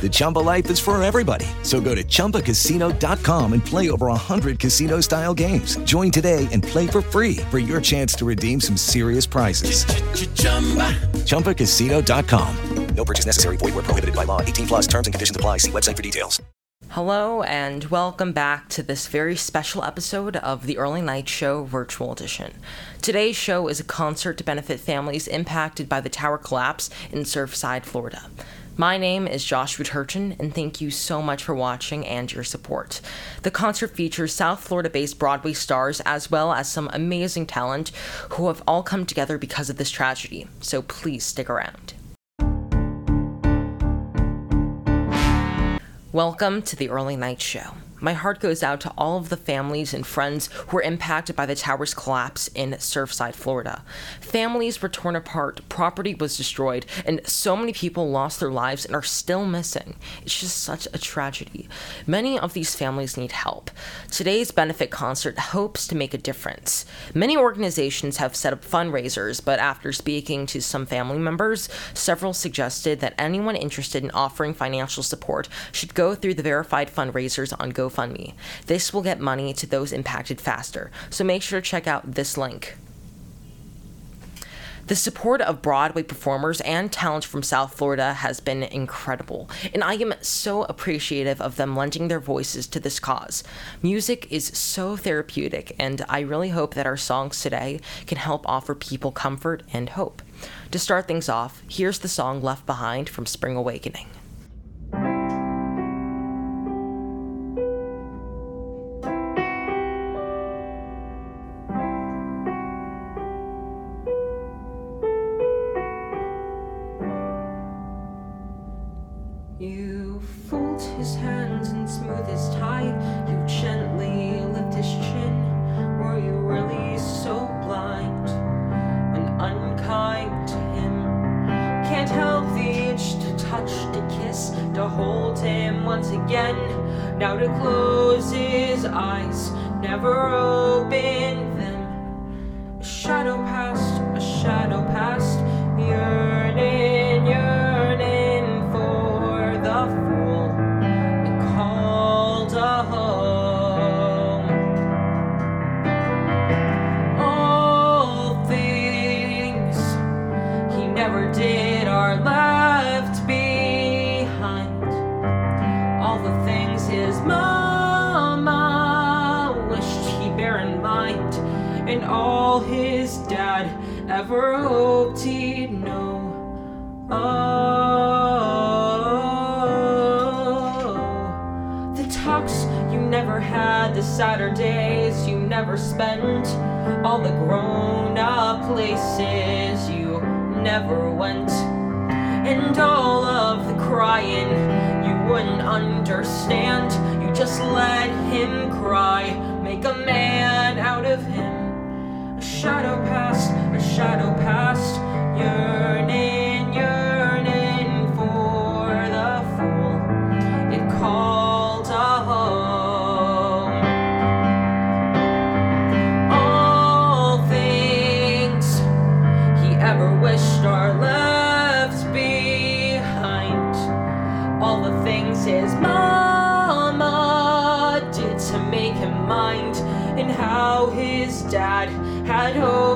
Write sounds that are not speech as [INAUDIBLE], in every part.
The Chumba life is for everybody. So go to ChumbaCasino.com and play over 100 casino-style games. Join today and play for free for your chance to redeem some serious prizes. ChumbaCasino.com. No purchase necessary. Void were prohibited by law. 18 plus terms and conditions apply. See website for details. Hello, and welcome back to this very special episode of the Early Night Show Virtual Edition. Today's show is a concert to benefit families impacted by the tower collapse in Surfside, Florida. My name is Joshua Turchin, and thank you so much for watching and your support. The concert features South Florida based Broadway stars as well as some amazing talent who have all come together because of this tragedy, so please stick around. Welcome to the Early Night Show. My heart goes out to all of the families and friends who were impacted by the tower's collapse in Surfside, Florida. Families were torn apart, property was destroyed, and so many people lost their lives and are still missing. It's just such a tragedy. Many of these families need help. Today's benefit concert hopes to make a difference. Many organizations have set up fundraisers, but after speaking to some family members, several suggested that anyone interested in offering financial support should go through the verified fundraisers on GoFundMe. This will get money to those impacted faster, so make sure to check out this link. The support of Broadway performers and talent from South Florida has been incredible, and I am so appreciative of them lending their voices to this cause. Music is so therapeutic, and I really hope that our songs today can help offer people comfort and hope. To start things off, here's the song Left Behind from Spring Awakening. Never ever hoped he'd know. Oh, the talks you never had, the Saturdays you never spent, all the grown up places you never went, and all of the crying you wouldn't understand. You just let him cry, make a man out of him. Shadow past, a shadow past, yearning, yearning for the fool it called a home. All things he ever wished are left behind. All the things his mama did to make him mind, and how his dad hoped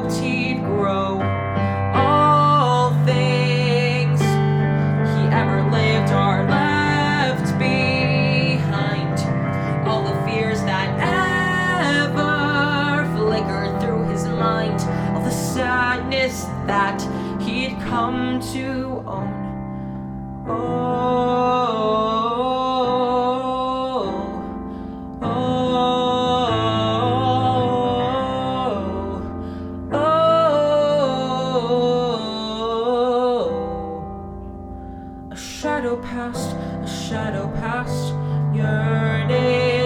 A shadow past, a shadow past, yearning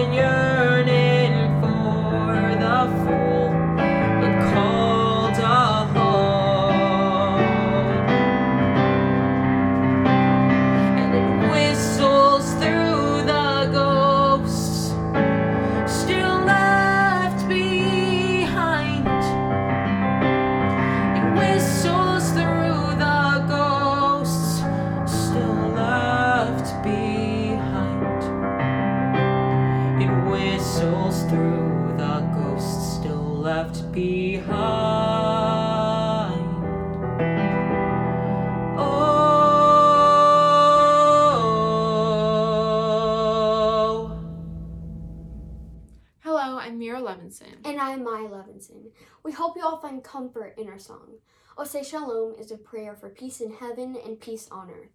hope you all find comfort in our song. Ose Shalom is a prayer for peace in heaven and peace on earth.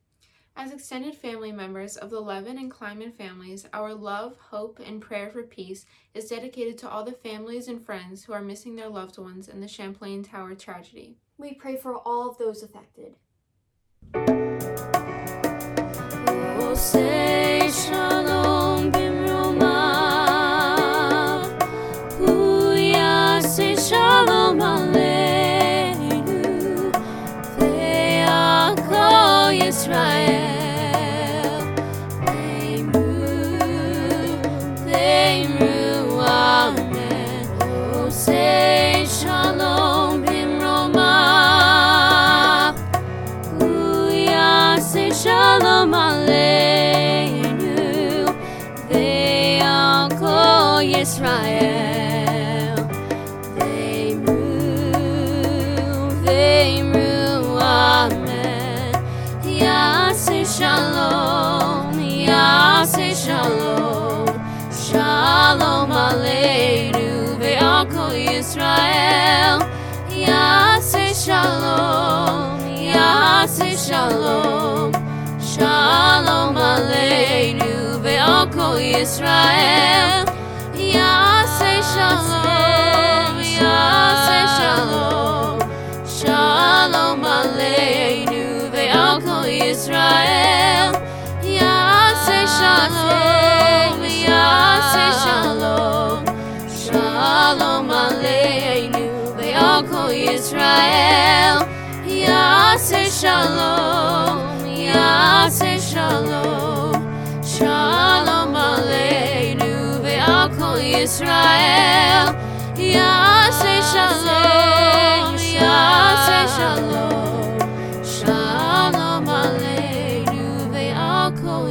As extended family members of the Levin and Kleiman families, our love, hope, and prayer for peace is dedicated to all the families and friends who are missing their loved ones in the Champlain Tower tragedy. We pray for all of those affected. Say shalom aleinu ve'alko Yisrael ve'imru ve'imru amen Yaseh shalom Yaseh shalom Shalom aleinu ve'alko Yisrael Yaseh shalom Yaseh shalom kol Yisrael. Yaseh shalom Yaseh shalom. Shalom aleinu ve'al kol Yisrael. Yaseh shalom Yaseh shalom. Shalom aleinu ve'al kol Yisrael. Yaseh shalom, ve'al kol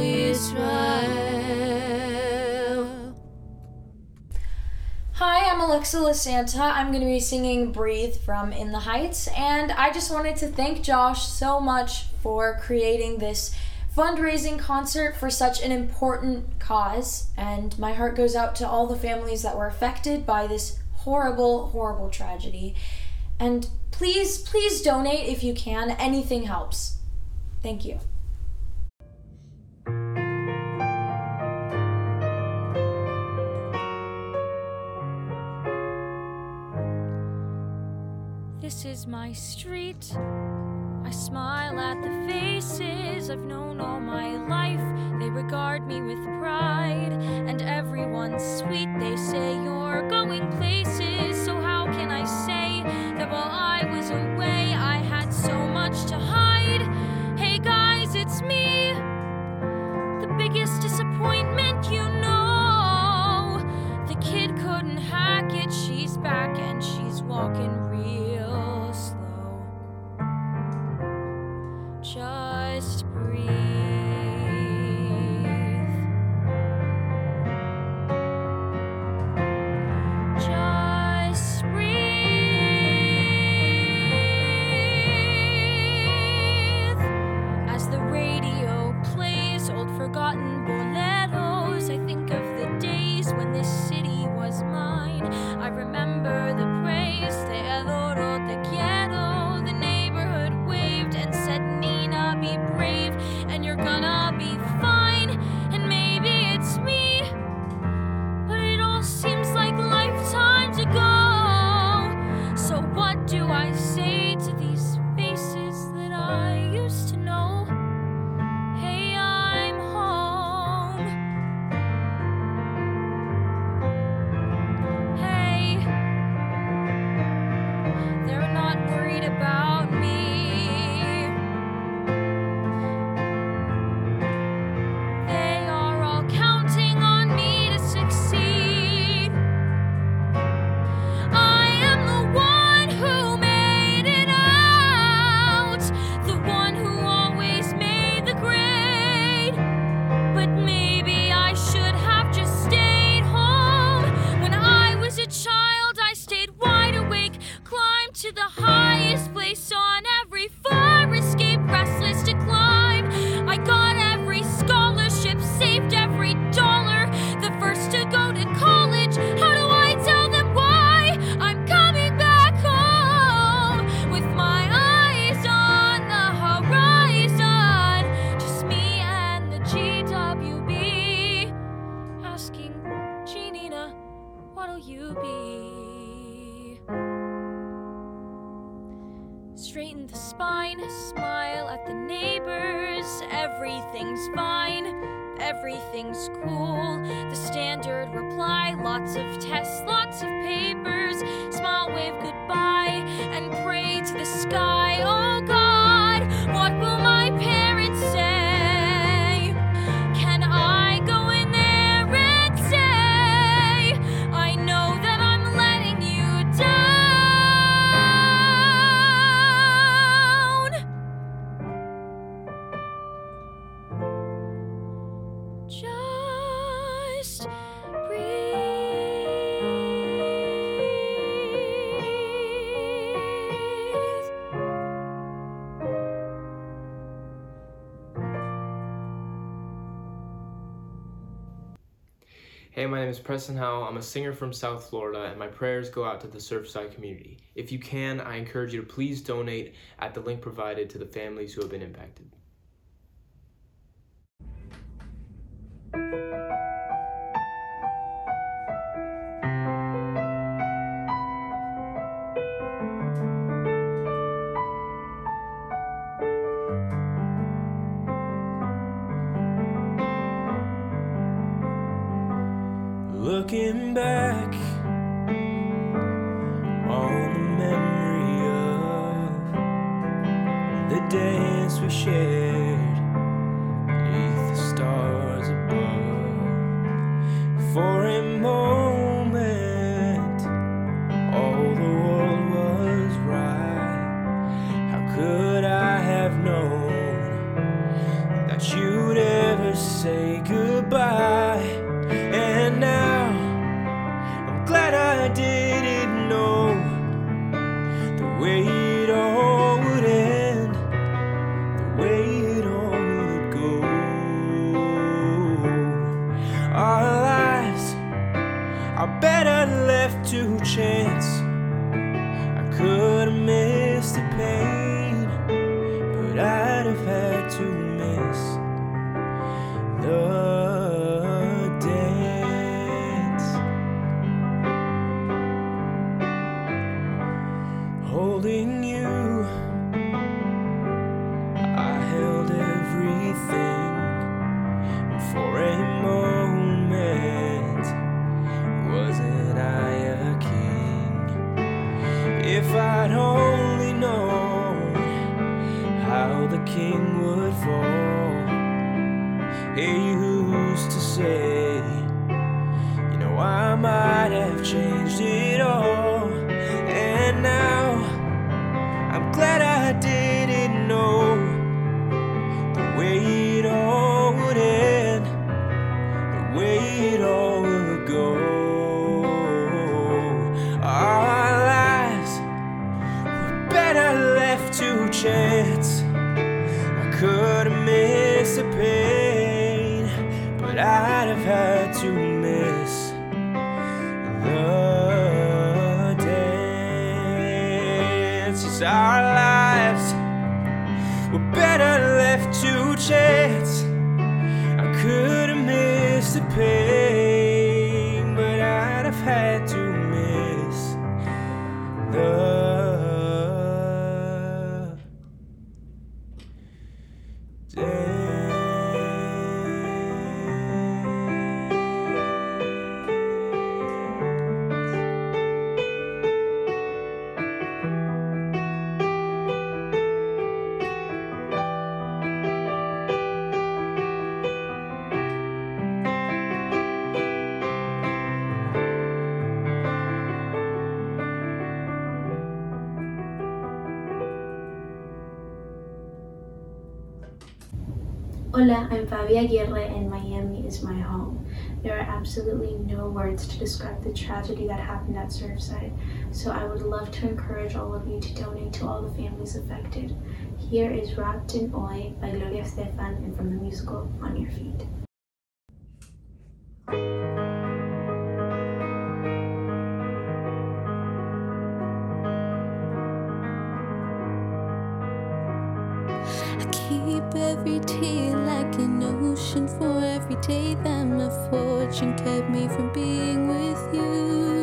Hi, I'm Alexa Lasanta. I'm going to be singing Breathe from In the Heights, and I just wanted to thank Josh so much for creating this fundraising concert for such an important cause. And my heart goes out to all the families that were affected by this horrible, horrible tragedy. And please, please donate if you can. Anything helps. Thank you. This is my street. I smile at the faces I've known all my life. They regard me with pride, and everyone's sweet. They say you're going places, Hey, my name is Preston Howell. I'm a singer from South Florida, and my prayers go out to the Surfside community. If you can, I encourage you to please donate at the link provided to the families who have been impacted. Hola, I'm Fabi Aguirre, and Miami is my home. There are absolutely no words to describe the tragedy that happened at Surfside, so I would love to encourage all of you to donate to all the families affected. Here is Wrapped in Oi by Gloria Estefan and from the musical On Your Feet. I keep every tear for every day that my fortune kept me from being with you.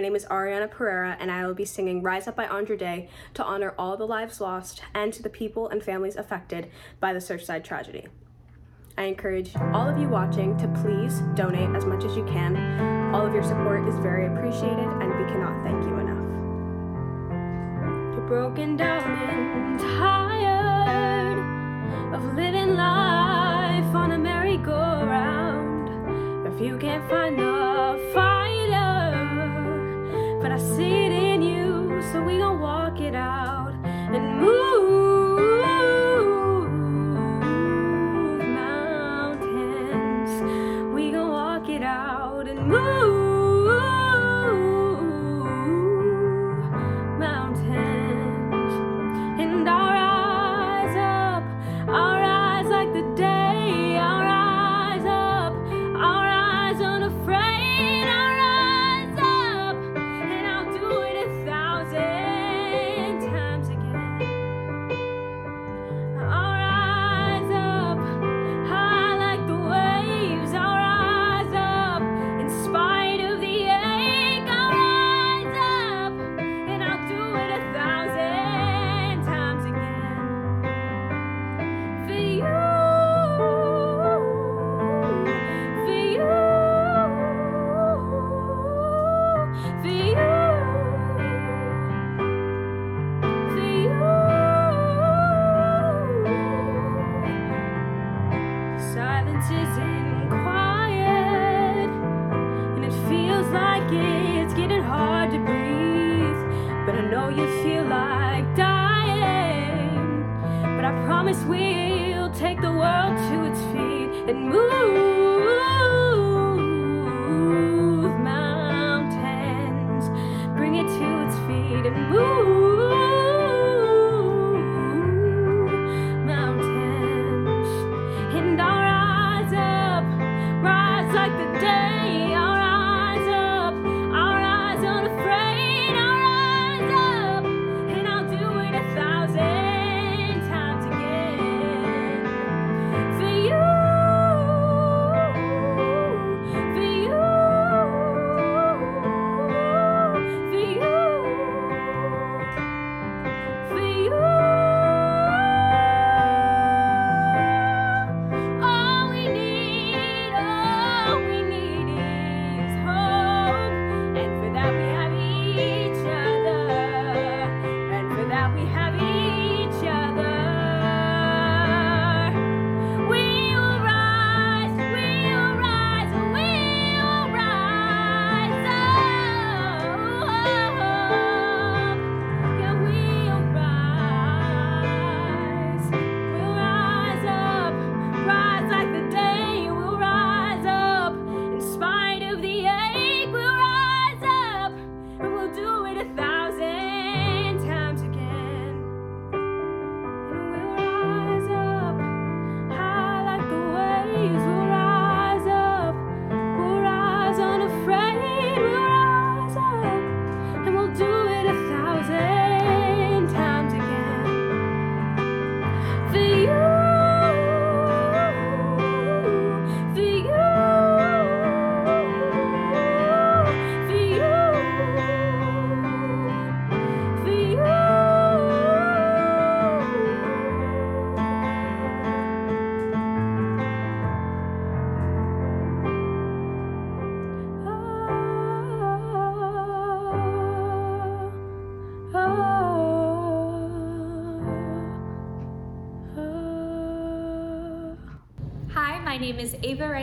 My name is Arianna Pereira, and I will be singing Rise Up by Andra Day to honor all the lives lost and to the people and families affected by the Surfside tragedy. I encourage all of you watching to please donate as much as you can. All of your support is very appreciated, and we cannot thank you enough. You're broken down and tired of living life on a merry-go-round. If you can't find the fire, See it in you, so we gon' walk it out and move.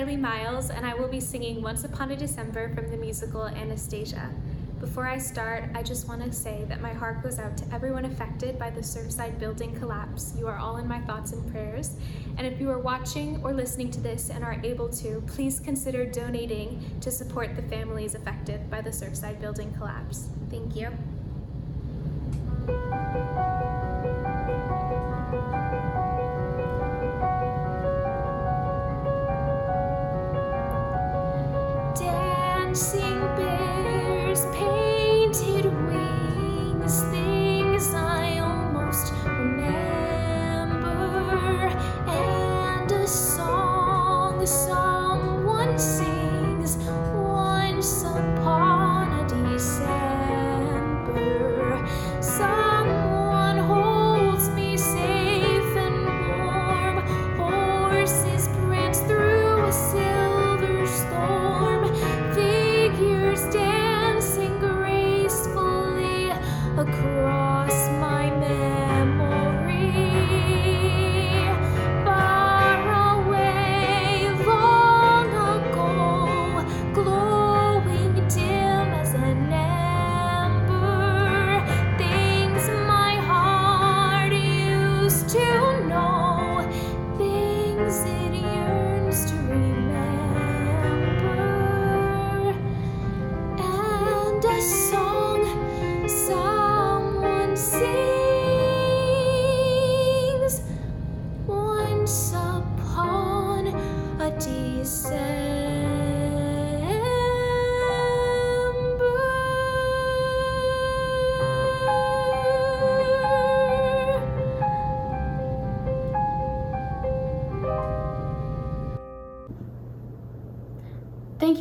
Riley Miles, and I will be singing Once Upon a December from the musical Anastasia. Before I start, I just want to say that my heart goes out to everyone affected by the Surfside building collapse. You are all in my thoughts and prayers. And if you are watching or listening to this and are able to, please consider donating to support the families affected by the Surfside building collapse. Thank you.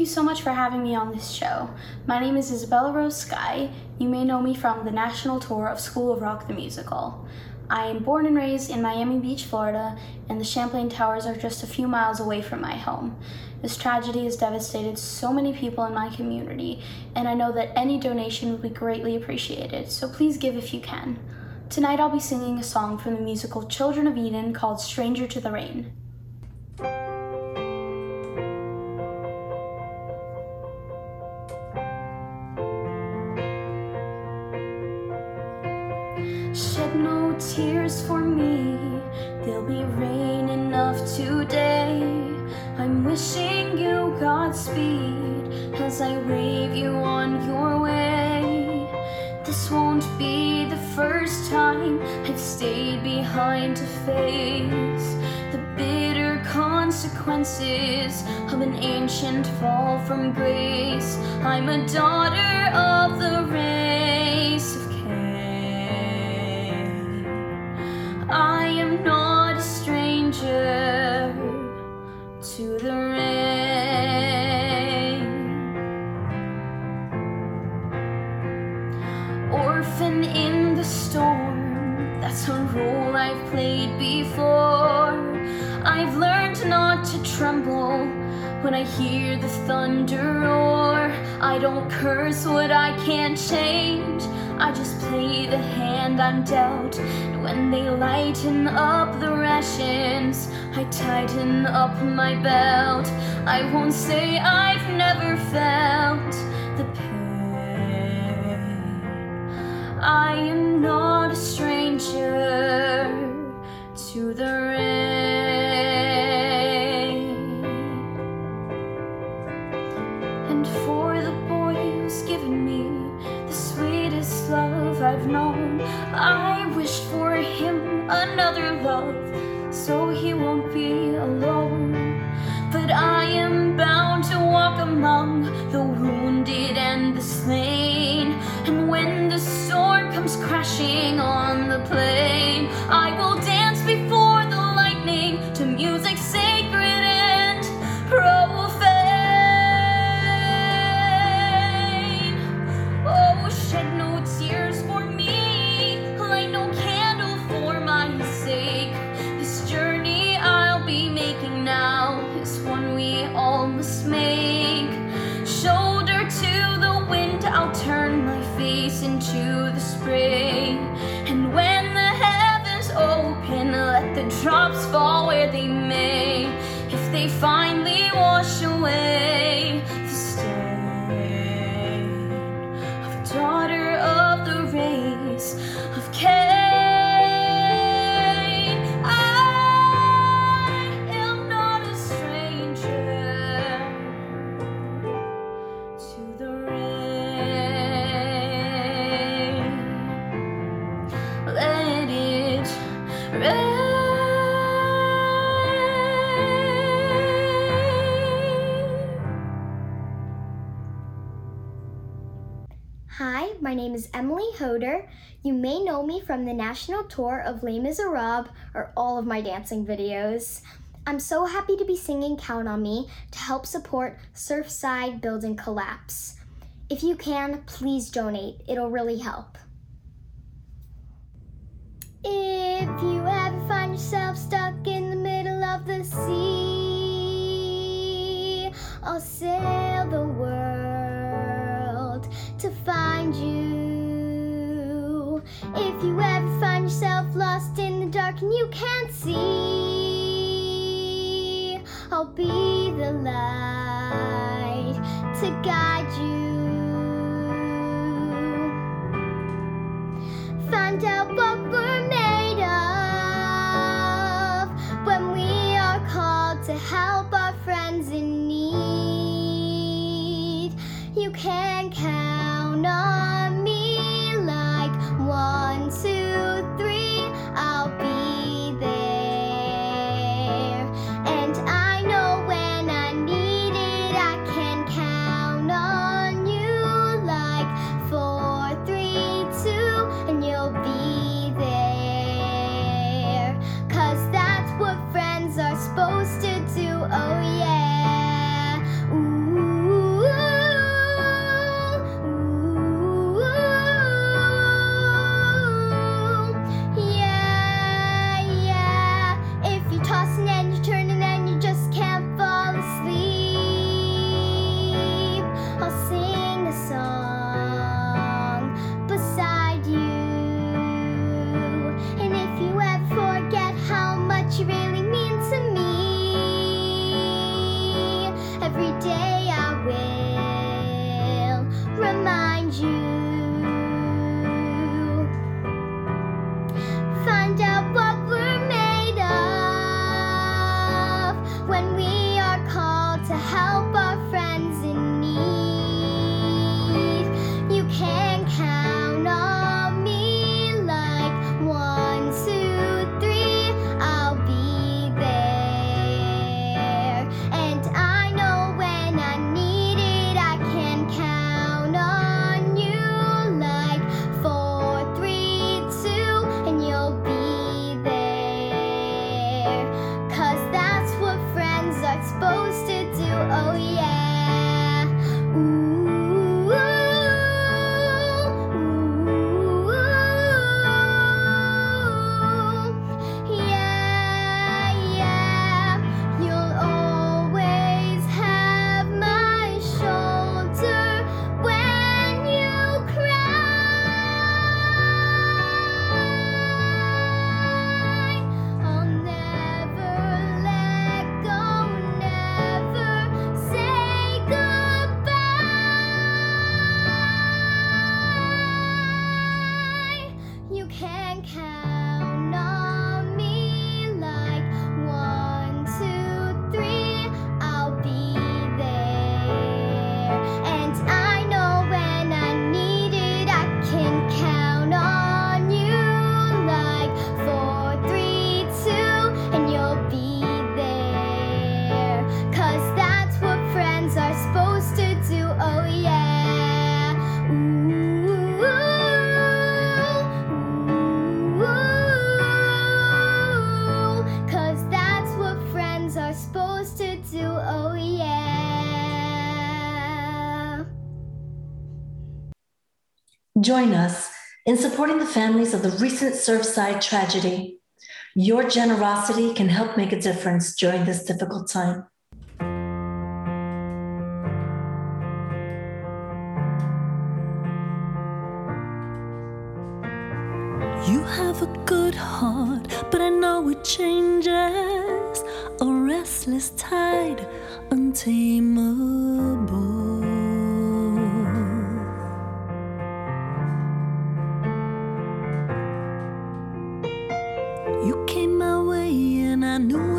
You so much for having me on this show. My name is Isabella Rose Sky. You may know me from the national tour of School of Rock the Musical. I am born and raised in Miami Beach, Florida, and the Champlain Towers are just a few miles away from my home. This tragedy has devastated so many people in my community, and I know that any donation would be greatly appreciated, so please give if you can. Tonight I'll be singing a song from the musical Children of Eden called Stranger to the Rain. Shed no tears for me, there'll be rain enough today. I'm wishing you Godspeed as I wave you on your way. This won't be the first time I've stayed behind to face the bitter consequences of an ancient fall from grace. I'm a daughter of the race to the rain. Orphan in the storm, that's a role I've played before. I've learned not to tremble when I hear the thunder roar. I don't curse what I can't change. I just play the hand I'm dealt. When they lighten up the rations, I tighten up my belt. I won't say I've never felt the pain. I am not a stranger to the rain. Love so he won't be alone. But I am bound to walk among the wounded and the slain. And when the storm comes crashing on the plain, from the national tour of Les Miserables are all of my dancing videos. I'm so happy to be singing Count on Me to help support Surfside Building Collapse. If you can, please donate, it'll really help. If you ever find yourself stuck in the middle of the sea, I'll sail the world to find you if you ever find yourself lost in the dark and you can't see, I'll be the light to guide you. Find out join us in supporting the families of the recent Surfside tragedy. Your generosity can help make a difference during this difficult time. You have a good heart, but I know it changes. A restless tide, untamable.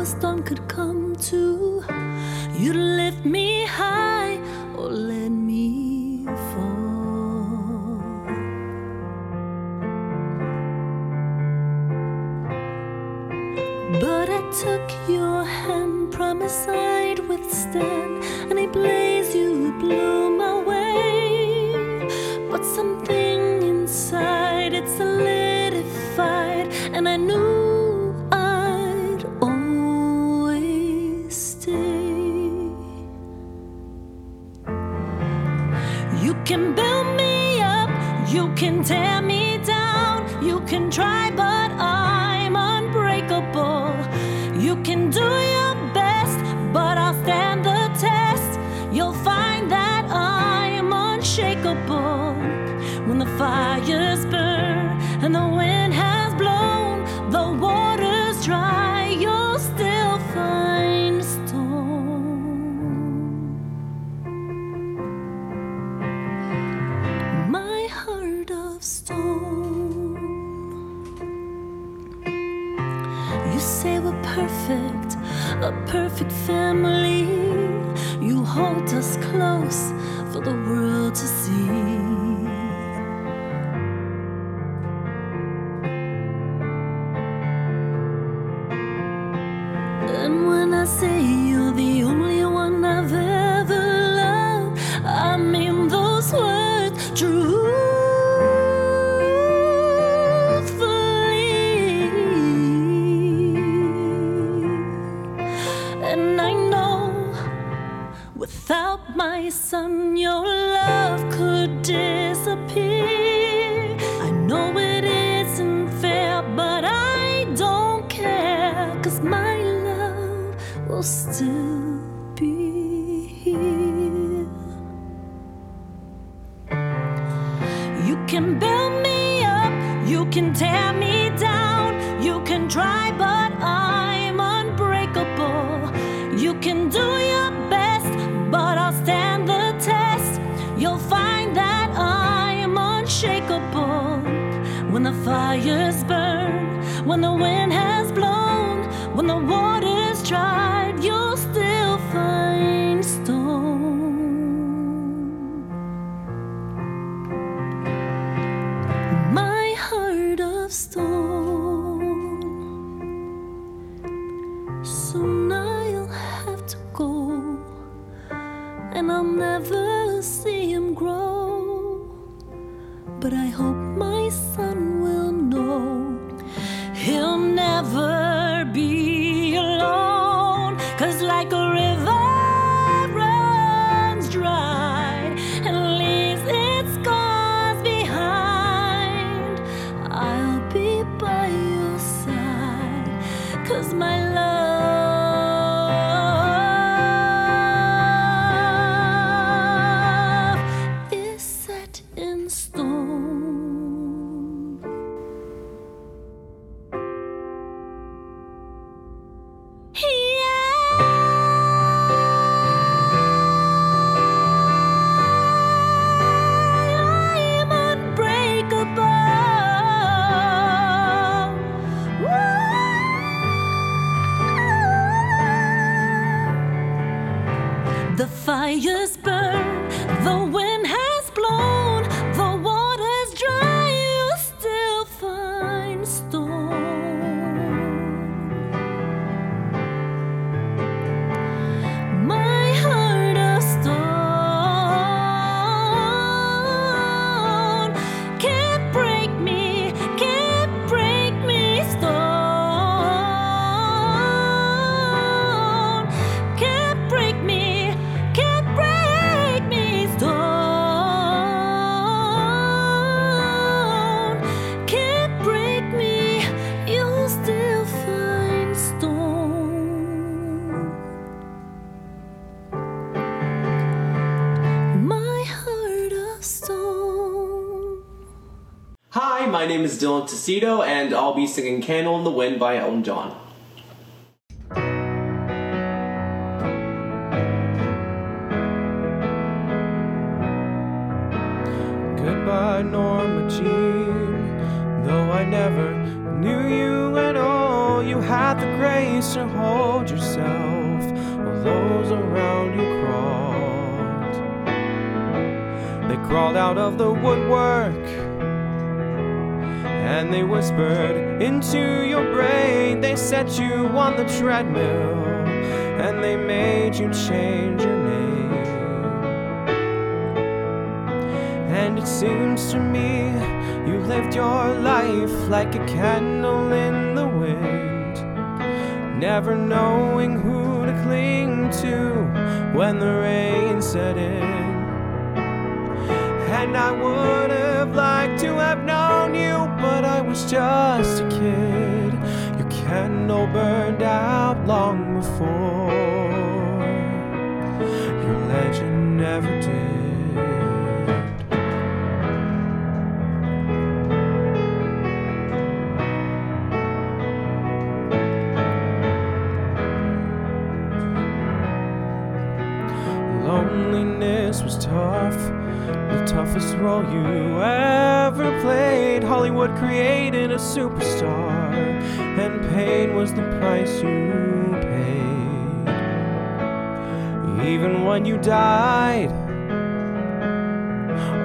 A storm could come to. You'd lift me high or let me fall. But I took your hand, promise I'd withstand, and a blaze you blew my way. But something inside it solidified, and I knew. can tear me perfect, a perfect family. You hold us close for the world to see. never Tuccitto, and I'll be singing Candle in the Wind by Elton John. Goodbye, Norma Jean. Though I never knew you at all, you had the grace to hold yourself while those around you crawled. They crawled out of the woodwork and they whispered into your brain. They set you on the treadmill and they made you change your name. And it seems to me you lived your life like a candle in the wind, never knowing who to cling to when the rain set in. And I would have liked to have known you, but I was just a kid. Your candle burned out long before your legend never did. Toughest role you ever played. Hollywood created a superstar, and pain was the price you paid. Even when you died,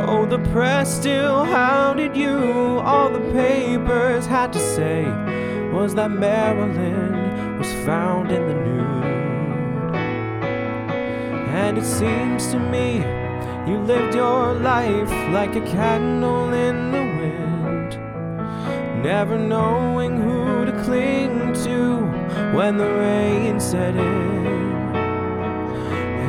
oh, the press still hounded you. All the papers had to say was that Marilyn was found in the nude. And it seems to me you lived your life like a candle in the wind, never knowing who to cling to when the rain set in.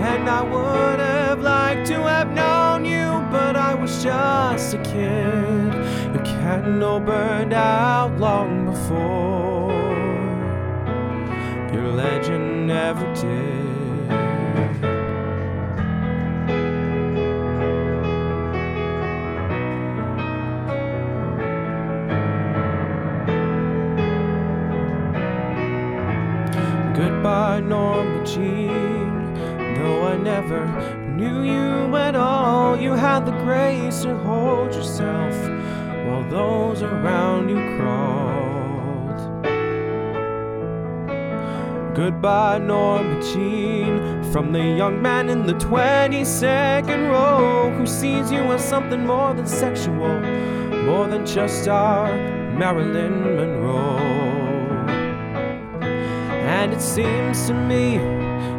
And I would have liked to have known you, but I was just a kid. Your candle burned out long before your legend never did. Jean. Though I never knew you at all, you had the grace to hold yourself while those around you crawled. Goodbye, Norma Jean, from the young man in the 22nd row who sees you as something more than sexual, more than just our Marilyn Monroe. And it seems to me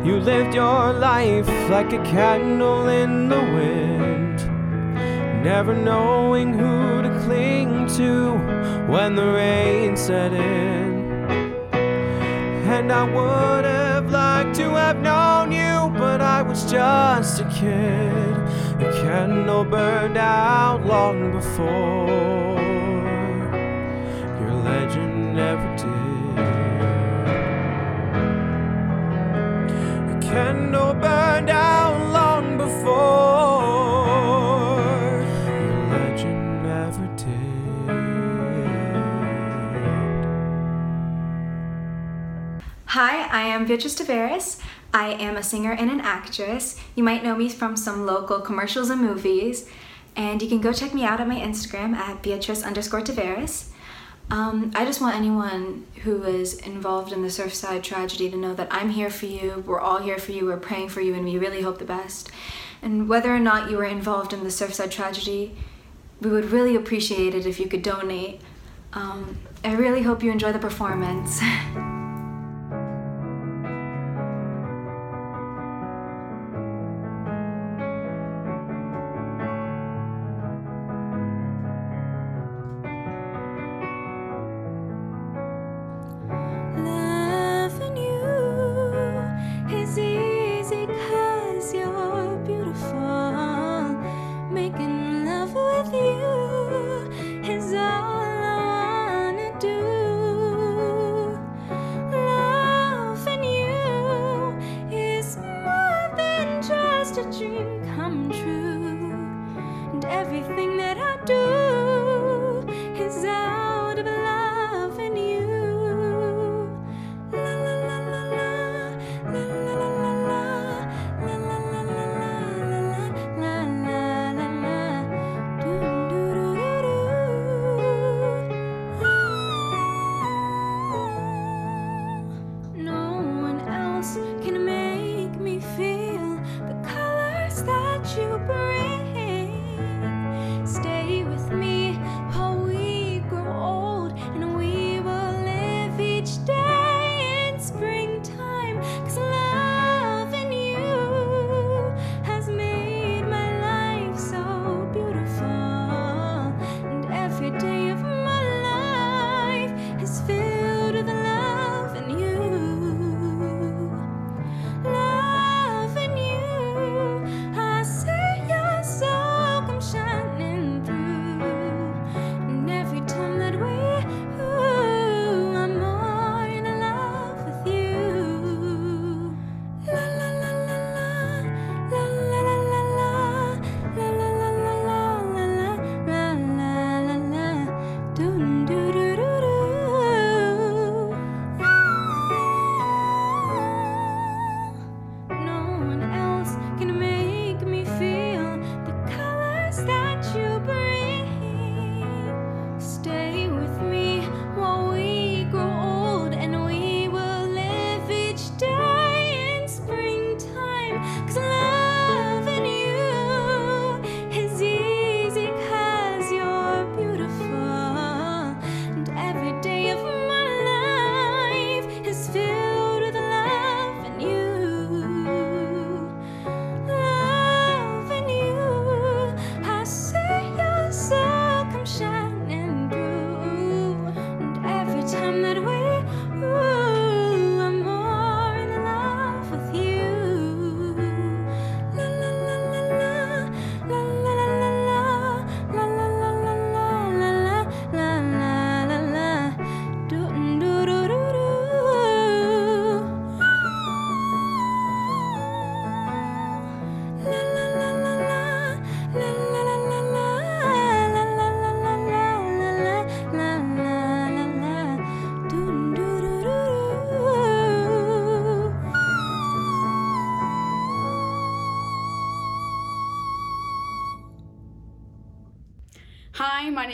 you lived your life like a candle in the wind, never knowing who to cling to when the rain set in. And I would have liked to have known you, but I was just a kid. The candle burned out long before your legend never did. Candle burned out long before legend never did. Hi, I am Beatrice Taveras. I am a singer and an actress. You might know me from some local commercials and movies. And you can go check me out on my Instagram at Beatrice underscore Taveras. Um, I just want anyone who is involved in the Surfside tragedy to know that I'm here for you. We're all here for you. We're praying for you, and we really hope the best. And whether or not you were involved in the Surfside tragedy, we would really appreciate it if you could donate. Um, I really hope you enjoy the performance. [LAUGHS]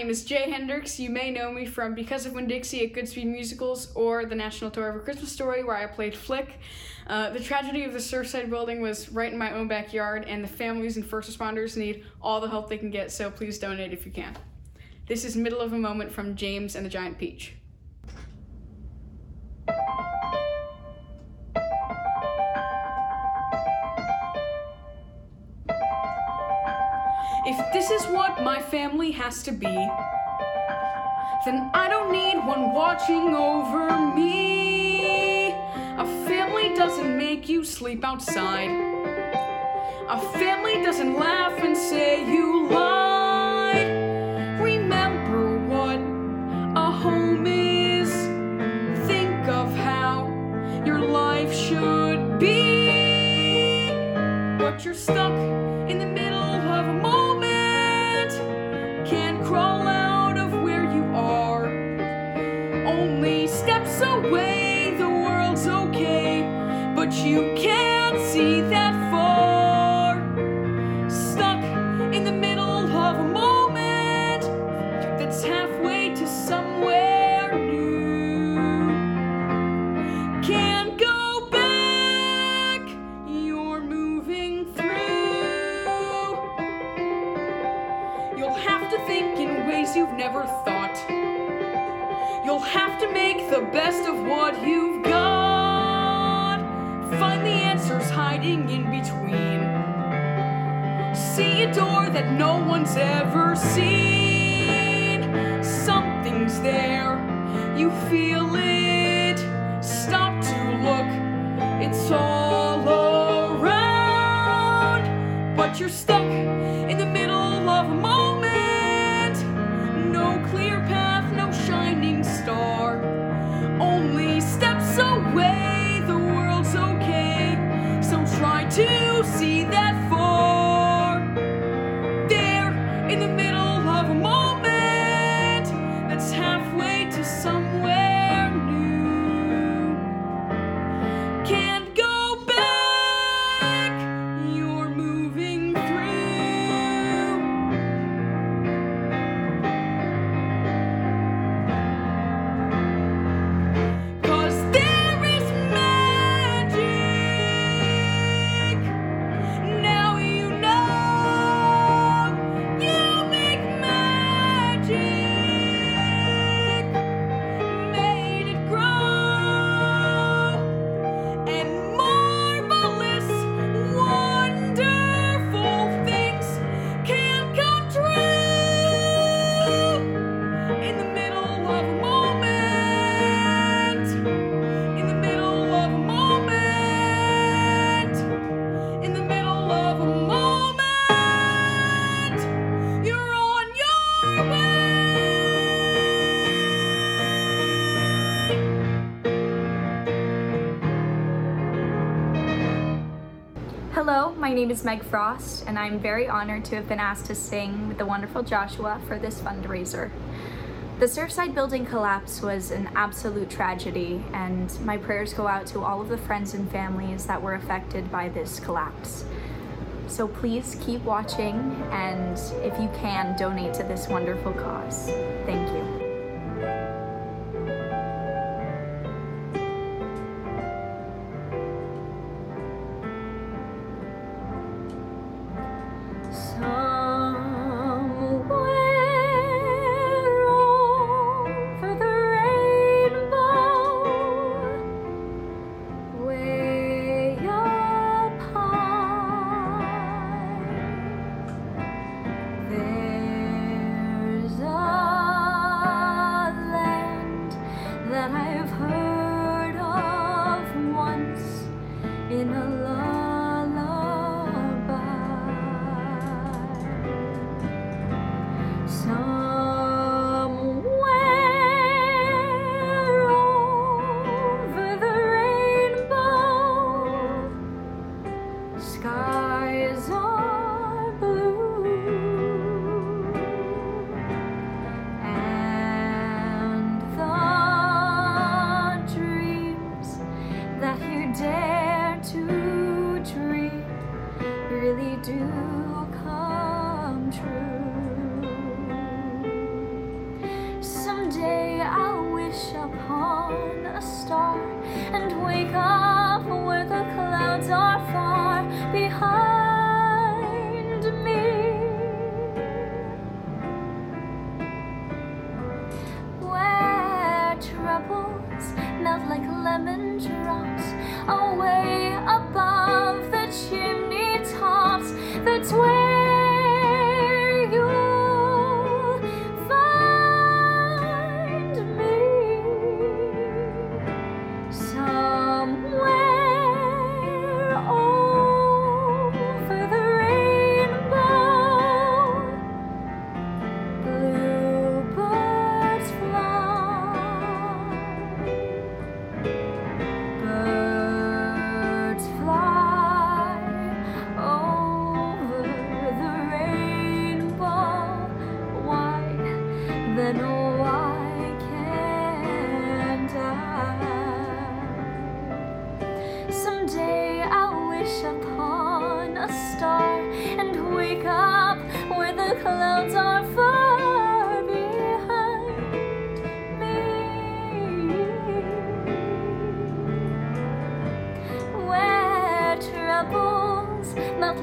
name is Jay Hendrix. You may know me from Because of Winn Dixie at Goodspeed Musicals or the National Tour of a Christmas Story, where I played Flick. Uh, the tragedy of the Surfside building was right in my own backyard, and the families and first responders need all the help they can get, so please donate if you can. This is Middle of a Moment from James and the Giant Peach. Has to be, then I don't need one watching over me. A family doesn't make you sleep outside. A family doesn't laugh and say you lied. Away, the world's okay. But you can't see that hiding in between. See a door that no one's ever seen. Something's there, you feel it. Name is Meg Frost, and I'm very honored to have been asked to sing with the wonderful Joshua for this fundraiser. The Surfside building collapse was an absolute tragedy, and my prayers go out to all of the friends and families that were affected by this collapse. So please keep watching, and if you can, donate to this wonderful cause. Thank you.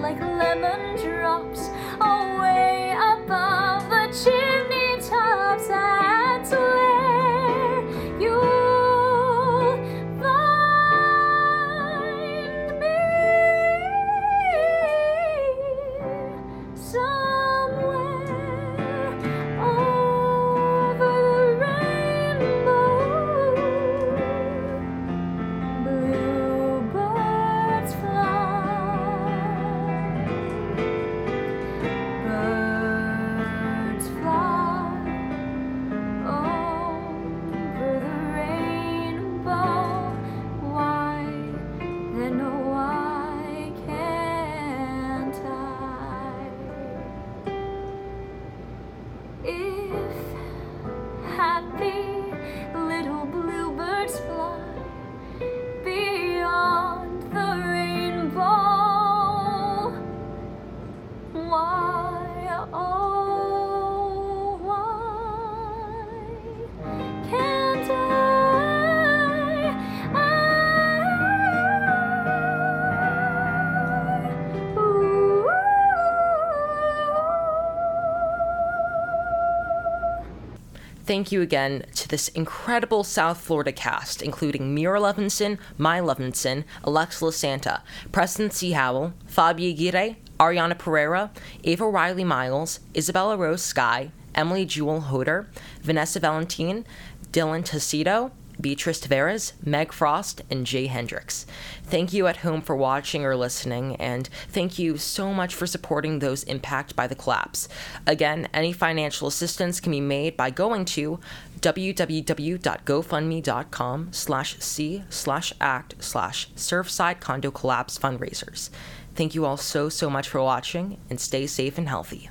Like lemon drops Thank you again to this incredible South Florida cast, including Mira Levinson, Maya Levinson, Alexa LaSanta, Preston C. Howell, Fabi Aguirre, Arianna Pereira, Ava Riley Miles, Isabella Rose Sky, Emily Jewel Hoder, Vanessa Valentin, Dylan Tuccitto, Beatrice Taveras, Meg Frost, and Jay Hendrix. Thank you at home for watching or listening, and thank you so much for supporting those impacted by the collapse. Again, any financial assistance can be made by going to www.gofundme.com slash c slash act slash surfside condo collapse fundraisers. Thank you all so, so much for watching, and stay safe and healthy.